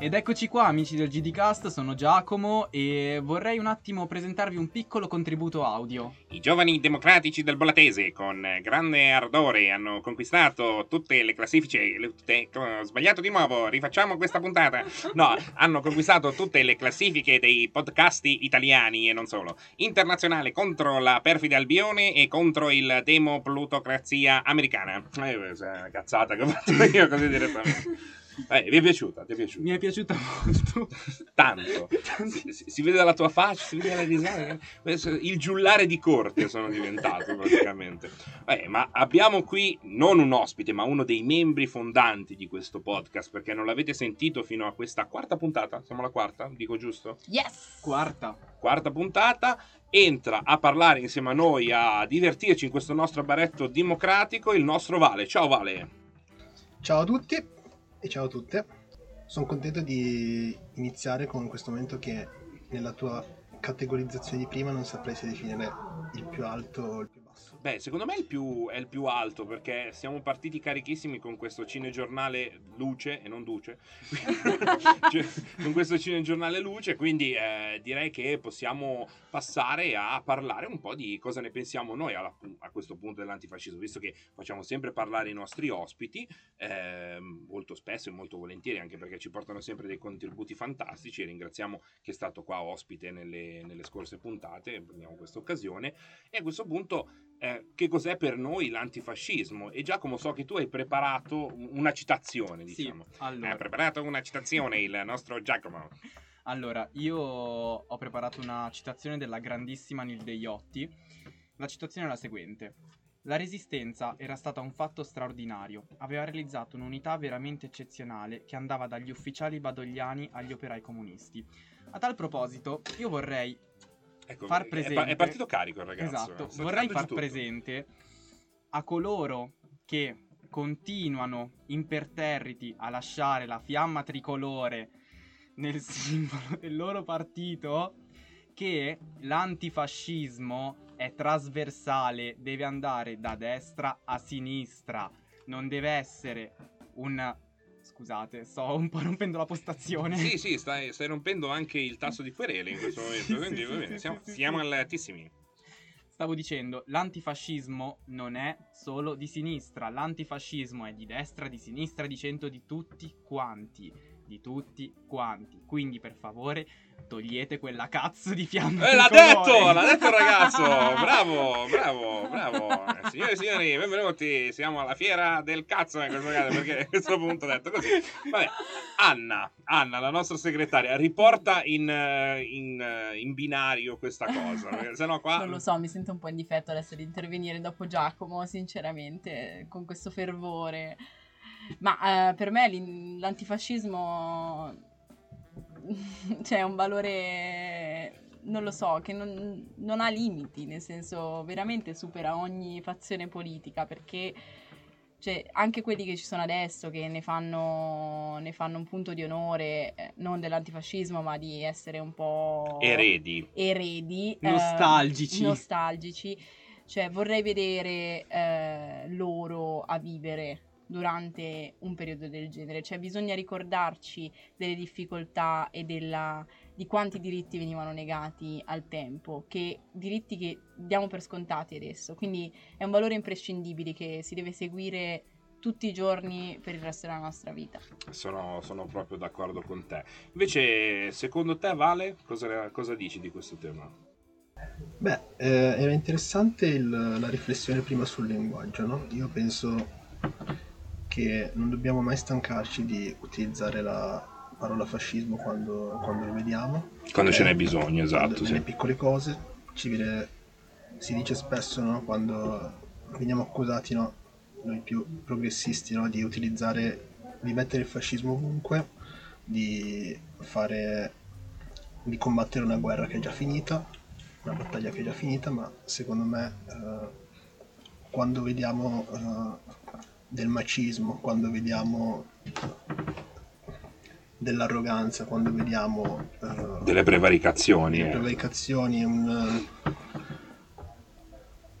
Ed eccoci qua amici del GDcast, sono Giacomo e vorrei un attimo presentarvi un piccolo contributo audio. I giovani democratici del Bollatese, con grande ardore, hanno conquistato tutte le classifiche. le- tutte- ho sbagliato di nuovo, rifacciamo questa puntata. No, hanno conquistato tutte le classifiche dei podcast italiani e non solo. Internazionale contro la perfida Albione e contro il demoplutocrazia americana. Eh, cazzata che ho fatto io così direttamente. Eh, vi è piaciuta? Ti è piaciuta? Mi è piaciuta molto. Tanto. Si, si- si vede dalla tua faccia, si vede la risata. Il giullare di corte sono diventato praticamente. Eh, ma abbiamo qui non un ospite, ma uno dei membri fondanti di questo podcast, perché non l'avete sentito fino a questa quarta puntata. Siamo alla quarta, dico giusto? Yes! Quarta. Quarta puntata. Entra a parlare insieme a noi, a divertirci in questo nostro baretto democratico, il nostro Vale. Ciao Vale. Ciao a tutti e ciao a tutte. Sono contento di iniziare con questo momento che nella tua categorizzazione di prima non saprei se definire il più alto o il più basso. Beh, secondo me è il, più, è il più alto perché siamo partiti carichissimi con questo cinegiornale luce e non duce. Cioè, con questo cinegiornale luce, quindi eh, direi che possiamo passare a parlare un po' di cosa ne pensiamo noi alla- a questo punto dell'antifascismo, visto che facciamo sempre parlare i nostri ospiti, ehm, molto spesso e molto volentieri, anche perché ci portano sempre dei contributi fantastici. Ringraziamo chi è stato qua ospite nelle, nelle scorse puntate, prendiamo questa occasione. E a questo punto eh, che cos'è per noi l'antifascismo. E Giacomo, so che tu hai preparato una citazione, diciamo. Sì, allora. Ha preparato una citazione il nostro Giacomo. Allora, io ho preparato una citazione della grandissima Nilde Iotti. La citazione è la seguente. La resistenza era stata un fatto straordinario, aveva realizzato un'unità veramente eccezionale che andava dagli ufficiali badogliani agli operai comunisti. A tal proposito, io vorrei Ecco, Far presente- È, partito carico il ragazzo. Esatto, Sta vorrei far presente a coloro che continuano imperterriti a lasciare la fiamma tricolore nel simbolo del loro partito che l'antifascismo è trasversale, deve andare da destra a sinistra, non deve essere un scusate, sto un po' rompendo la postazione. Sì, sì, stai, stai rompendo anche il tasso di querele in questo momento. Sì, quindi sì, va bene, sì, siamo, siamo sì. altissimi. Stavo dicendo, l'antifascismo non è solo di sinistra, l'antifascismo è di destra, di sinistra, di centro, di tutti quanti, di tutti quanti. Quindi per favore togliete quella cazzo di fiamma. Eh, l'ha tricolore. detto, l'ha detto il ragazzo. Bravo, bravo, bravo. Eh, Signore e signori, benvenuti. Siamo alla fiera del cazzo in questo caso, perché a questo punto ho detto così. Vabbè, Anna, Anna, la nostra segretaria, riporta in, eh, in, eh, in binario questa cosa. sennò qua... Non lo so, mi sento un po' in difetto adesso di intervenire dopo Giacomo, sinceramente, con questo fervore. Ma eh, per me l'antifascismo c'è un valore, non lo so, che non, non ha limiti, nel senso veramente supera ogni fazione politica, perché cioè, anche quelli che ci sono adesso, che ne fanno, ne fanno un punto di onore, eh, non dell'antifascismo, ma di essere un po' Eredi. eredi, eh, Nostalgici. nostalgici. Cioè, vorrei vedere eh, loro a vivere durante un periodo del genere. Cioè, bisogna ricordarci delle difficoltà e della- di quanti diritti venivano negati al tempo, che diritti che diamo per scontati adesso. Quindi è un valore imprescindibile che si deve seguire tutti i giorni per il resto della nostra vita. Sono, sono proprio d'accordo con te. Invece, secondo te, Vale, cosa, cosa dici di questo tema? Beh, eh, era interessante il- la riflessione prima sul linguaggio, no? Io penso che non dobbiamo mai stancarci di utilizzare la parola fascismo quando, quando lo vediamo. Quando ce n'è bisogno, esatto. Nelle Sì. piccole cose ci viene- si dice spesso, no? Quando veniamo accusati, no? noi più progressisti, no? di utilizzare, di mettere il fascismo ovunque, di fare, di combattere una guerra che è già finita, una battaglia che è già finita, ma secondo me eh, quando vediamo eh, del macismo, quando vediamo dell'arroganza, quando vediamo eh, Delle prevaricazioni. delle eh. prevaricazioni, un,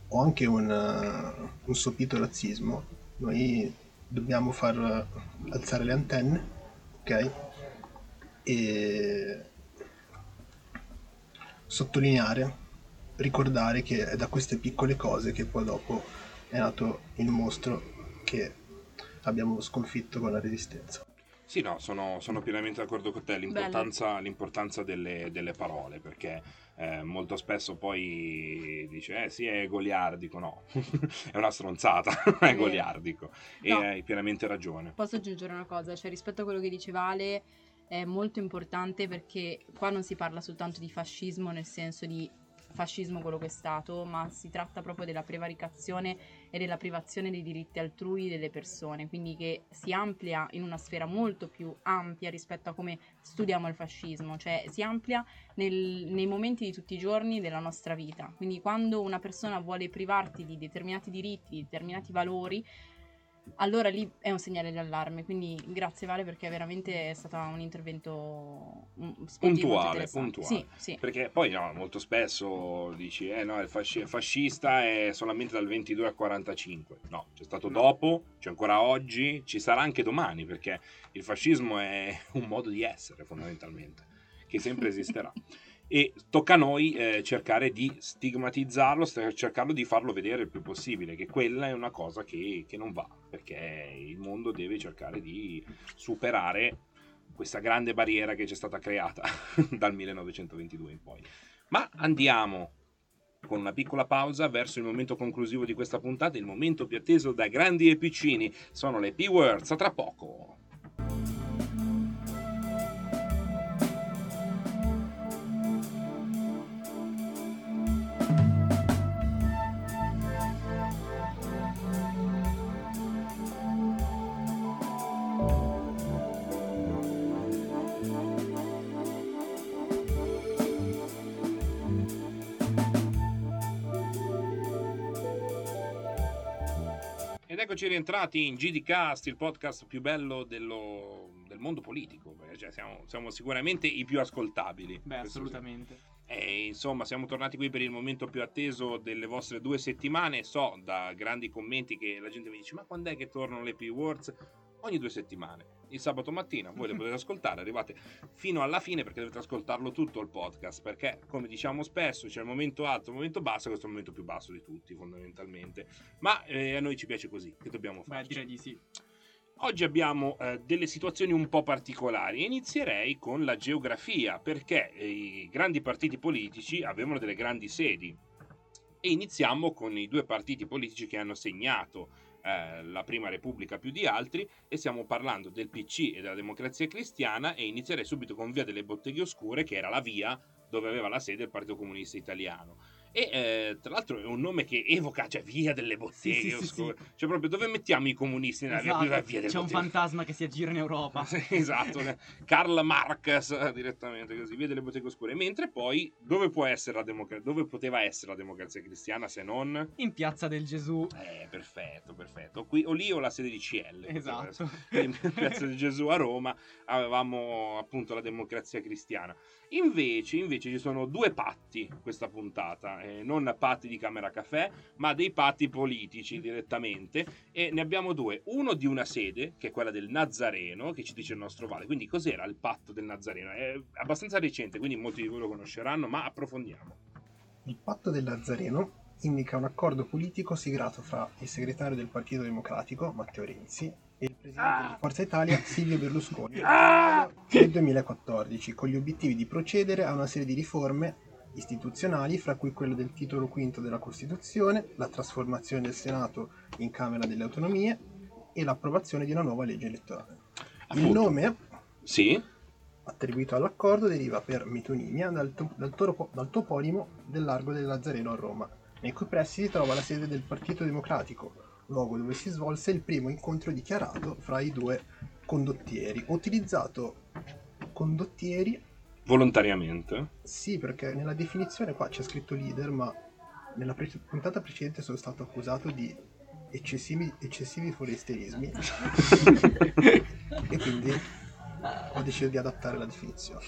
o anche un, eh, un sopito razzismo, noi dobbiamo far alzare le antenne, ok? E sottolineare, ricordare che è da queste piccole cose che poi dopo è nato il mostro che abbiamo sconfitto con la resistenza. Sì, no, sono, sono pienamente d'accordo con te. L'importanza, l'importanza delle, delle parole, perché eh, molto spesso poi dice, eh sì, è goliardico. No, è una stronzata, è goliardico. E No. hai pienamente ragione. Posso aggiungere una cosa, cioè rispetto a quello che diceva Ale è molto importante perché qua non si parla soltanto di fascismo nel senso di fascismo quello che è stato, ma si tratta proprio della prevaricazione e della privazione dei diritti altrui delle persone, quindi che si amplia in una sfera molto più ampia rispetto a come studiamo il fascismo, cioè si amplia nel- nei momenti di tutti i giorni della nostra vita. Quindi quando una persona vuole privarti di determinati diritti, di determinati valori, allora lì è un segnale di allarme. Quindi grazie Vale perché veramente è stato un intervento Puntuale, puntuale. Sì, sì. Perché poi no, molto spesso dici, eh no, il fasci- fascista è solamente dal 22 al 45. No, c'è stato dopo, c'è ancora oggi, ci sarà anche domani, perché il fascismo è un modo di essere fondamentalmente, che sempre esisterà. E tocca a noi eh, cercare di stigmatizzarlo, st- cercarlo di farlo vedere il più possibile, che quella è una cosa che, che non va, perché il mondo deve cercare di superare questa grande barriera che ci è stata creata dal 1922 in poi. Ma andiamo con una piccola pausa verso il momento conclusivo di questa puntata, il momento più atteso da grandi e piccini, sono le P-Words, a tra poco. Eccoci rientrati in GDcast, il podcast più bello dello- del mondo politico, cioè, siamo, siamo sicuramente i più ascoltabili. Beh, assolutamente. E insomma, siamo tornati qui per il momento più atteso delle vostre due settimane. So da grandi commenti che la gente mi dice: Ma quando è che tornano le P-Words? Ogni due settimane, il sabato mattina. Voi le potete ascoltare, arrivate fino alla fine perché dovete ascoltarlo tutto il podcast. Perché, come diciamo spesso, c'è il momento alto, il momento basso. Questo è il momento più basso di tutti, fondamentalmente. Ma eh, a noi ci piace così. Che dobbiamo fare? Beh, direi di sì. Oggi abbiamo eh, delle situazioni un po' particolari inizierei con la geografia perché eh, i grandi partiti politici avevano delle grandi sedi e iniziamo con i due partiti politici che hanno segnato eh, la prima repubblica più di altri e stiamo parlando del PC e della democrazia cristiana e inizierei subito con Via delle Botteghe Oscure che era la via dove aveva la sede il Partito Comunista Italiano. E eh, tra l'altro è un nome che evoca, cioè via delle botteghe Sì, sì, sì, oscure. Cioè, proprio dove mettiamo i comunisti nella via, Esatto, via delle C'è un botteghe fantasma che si aggira in Europa. esatto. Karl Marx eh, direttamente così, via delle botteghe oscure. Mentre poi dove può essere la democrazia? Dove poteva essere la democrazia cristiana se non In Piazza del Gesù. eh, perfetto, perfetto. Qui o lì o la sede di CL. Esatto. in Piazza di Gesù a Roma avevamo appunto la democrazia cristiana. Invece, invece ci sono due patti questa puntata, eh, non patti di Camera Caffè, ma dei patti politici direttamente e ne abbiamo due, uno di una sede che è quella del Nazareno, che ci dice il nostro Vale. Quindi cos'era il patto del Nazareno? È abbastanza recente, quindi molti di voi lo conosceranno, ma approfondiamo. Il patto del Nazareno indica un accordo politico siglato fra il segretario del Partito Democratico, Matteo Renzi, e il presidente di Forza Italia, Silvio Berlusconi, nel 2014, con gli obiettivi di procedere a una serie di riforme istituzionali, fra cui quello del titolo quinto della Costituzione, la trasformazione del Senato in Camera delle Autonomie e l'approvazione di una nuova legge elettorale. Il Appunto. nome Sì? attribuito all'accordo deriva per metonimia dal, to- dal toro- dal toponimo del largo del Nazareno a Roma, nei cui pressi si trova la sede del Partito Democratico, luogo dove si svolse il primo incontro dichiarato fra i due condottieri. Utilizzato condottieri, Volontariamente. sì, perché nella definizione qua c'è scritto leader, ma nella pre- puntata precedente sono stato accusato di eccessivi, eccessivi foresterismi e quindi ho deciso di adattare la definizione.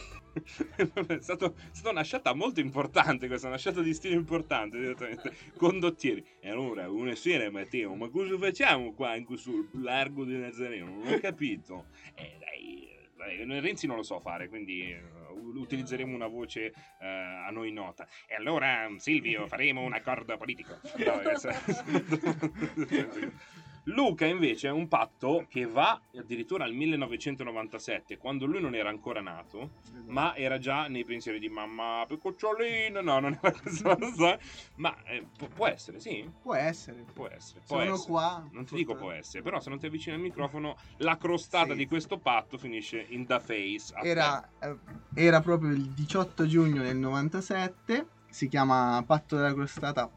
è, stato- è stata una scelta molto importante questa, una scelta di stile importante direttamente. Condottieri. E allora, buonasera Matteo, ma cosa facciamo qua in questo largo di Nazareno? Non ho capito. Eh dai, dai, Renzi non lo so fare, quindi utilizzeremo una voce eh, a noi nota. E allora, Silvio, faremo un accordo politico. No, Luca invece è un patto che va addirittura al 1997, quando lui non era ancora nato, ma era già nei pensieri di mamma Peccocciolino. No, non era questa cosa. Ma eh, pu- può essere, sì. Può essere. Può essere. Può Sono essere. qua. Non ti dico può essere, però se non ti avvicini al microfono, la crostata Sì. di questo patto finisce in the face. Era, eh, era proprio il 18 giugno del 97, si chiama Patto della Crostata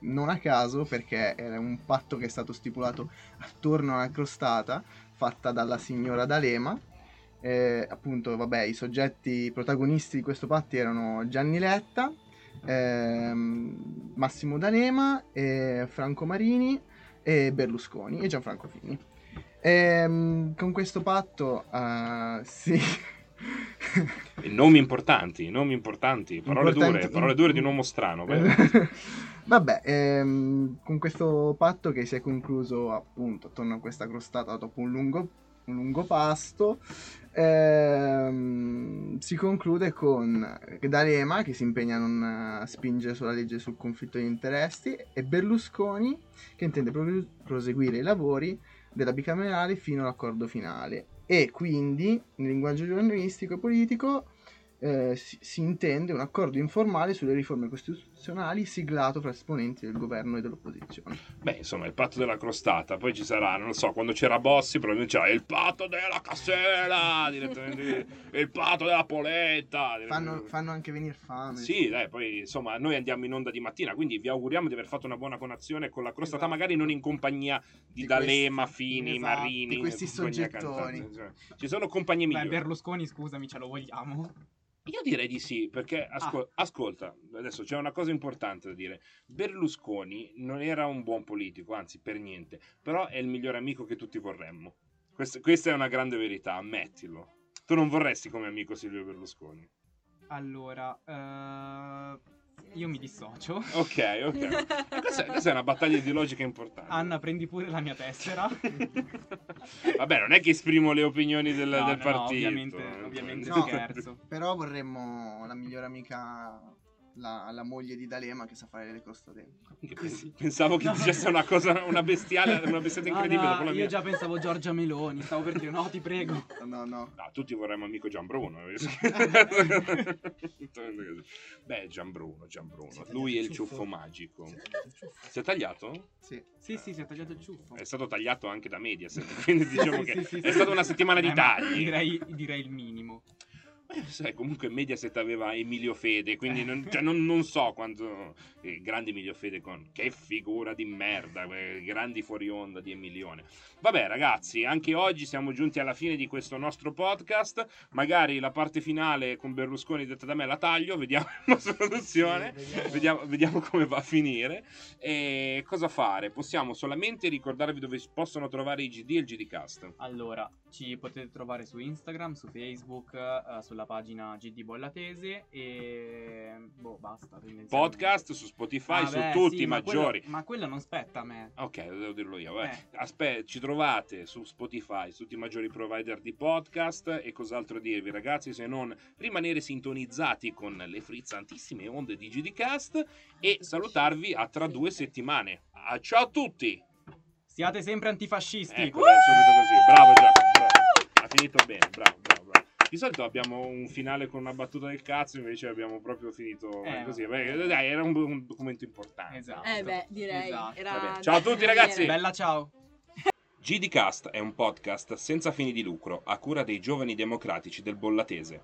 non a caso perché era un patto che è stato stipulato attorno a una crostata fatta dalla signora D'Alema. Eh, appunto, vabbè, i soggetti protagonisti di questo patto erano Gianni Letta, ehm, Massimo D'Alema, eh, Franco Marini e Berlusconi e Gianfranco Fini. Ehm, con questo patto eh. E nomi importanti, nomi importanti, parole Importanti- dure, parole dure di un uomo strano. Vabbè, ehm, con questo patto che si è concluso appunto attorno a questa crostata dopo un lungo, un lungo pasto, ehm, si conclude con D'Alema che si impegna a non spingere sulla legge sul conflitto di interessi e Berlusconi che intende pro- proseguire i lavori della bicamerale fino all'accordo finale. E quindi, nel linguaggio giornalistico e politico, eh, si, si intende un accordo informale sulle riforme costituzionali siglato fra esponenti del governo e dell'opposizione. Beh, insomma, il patto della crostata. Poi ci sarà, non lo so, quando c'era Bossi, probabilmente c'era il patto della cassera, direttamente, il patto della poletta. Fanno, fanno anche venire fame. Sì, dai, poi insomma, noi andiamo in onda di mattina, quindi vi auguriamo di aver fatto una buona conazione con la crostata, Esatto. magari non in compagnia di, Di D'Alema, questi- Fini, esatto, Marini, di questi soggettoni. cantante, cioè, Ci sono compagnie Beh, migliori. Berlusconi, scusami, ce lo vogliamo. Io direi di sì, perché ascol- ascolta, adesso c'è una cosa importante da dire. Berlusconi non era un buon politico, anzi per niente, però è il migliore amico che tutti vorremmo. Quest- questa è una grande verità, ammettilo. Tu non vorresti come amico Silvio Berlusconi. Allora, eh, io mi dissocio. Ok, ok. Questa, questa è una battaglia ideologica importante. Anna, prendi pure la mia tessera. Vabbè, non è che esprimo le opinioni del, No, del no, partito. ovviamente- eh. ovviamente No. scherzo. Però vorremmo la migliore amica, la, la moglie di D'Alema che sa fare le. Che pens- Pensavo che No. dicesse una cosa, una bestiale, una bestiata incredibile. No, la io mia- già pensavo Giorgia Meloni, stavo per dire no, ti prego. No, no. No, tutti vorremmo amico Gianbruno. Beh, Gianbruno, Gianbruno. Lui è il ciuffo ciuffo. magico. Si è ciuffo. Si è tagliato? Sì. Sì, sì, si è tagliato il ciuffo. È stato tagliato anche da Mediaset, quindi diciamo Sì, che sì, sì, è sì. stata una settimana di Eh, tagli. Direi, direi il minimo. Eh, sai, comunque Mediaset aveva Emilio Fede, quindi non, cioè, non- non so quanto... eh, grande Emilio Fede con... Che figura di merda, eh, grandi fuori onda di Emilione. Vabbè ragazzi, anche oggi siamo giunti alla fine di questo nostro podcast. Magari la parte finale con Berlusconi detta da me la taglio, vediamo la nostra produzione. Sì, vediamo. Vediamo, vediamo come va a finire. E cosa fare? Possiamo solamente ricordarvi dove si possono trovare i GD e il GDcast. Allora, ci potete trovare su Instagram, su Facebook, eh, sulla pagina GD Bollatese e boh, basta. Podcast su Spotify, Ah, su beh, tutti sì, i ma quello- maggiori. ma quello non spetta a me. Ok, devo dirlo io. Eh. Aspetta, ci trovate su Spotify, su tutti i maggiori provider di podcast. E cos'altro dirvi, ragazzi, se non rimanere sintonizzati con le frizzantissime onde di GDcast e salutarvi a tra due settimane. Ah, ciao a tutti! Siate sempre antifascisti. Ecco, dai, subito così. Bravo Giacomo. Ha finito bene, bravo, bravo. Di solito abbiamo un finale con una battuta del cazzo, invece abbiamo proprio finito Eh, così. Beh, dai, era un, un documento importante. Esatto. Eh beh, direi. Esatto. Era ciao a tutti, ragazzi. Bella ciao. GDcast è un podcast senza fini di lucro a cura dei giovani democratici del Bollatese.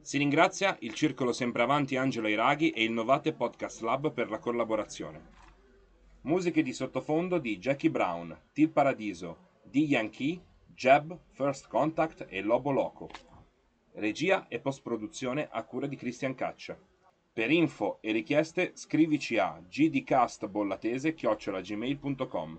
Si ringrazia il Circolo Sempre Avanti Angelo Iraghi e il Novate Podcast Lab per la collaborazione. Musiche di sottofondo di Jackie Brown, Til Paradiso, D. Yankee, Jeb, First Contact e Lobo Loco. Regia e post-produzione a cura di Cristian Caccia. Per info e richieste scrivici a gdcastbollatese-gmail.com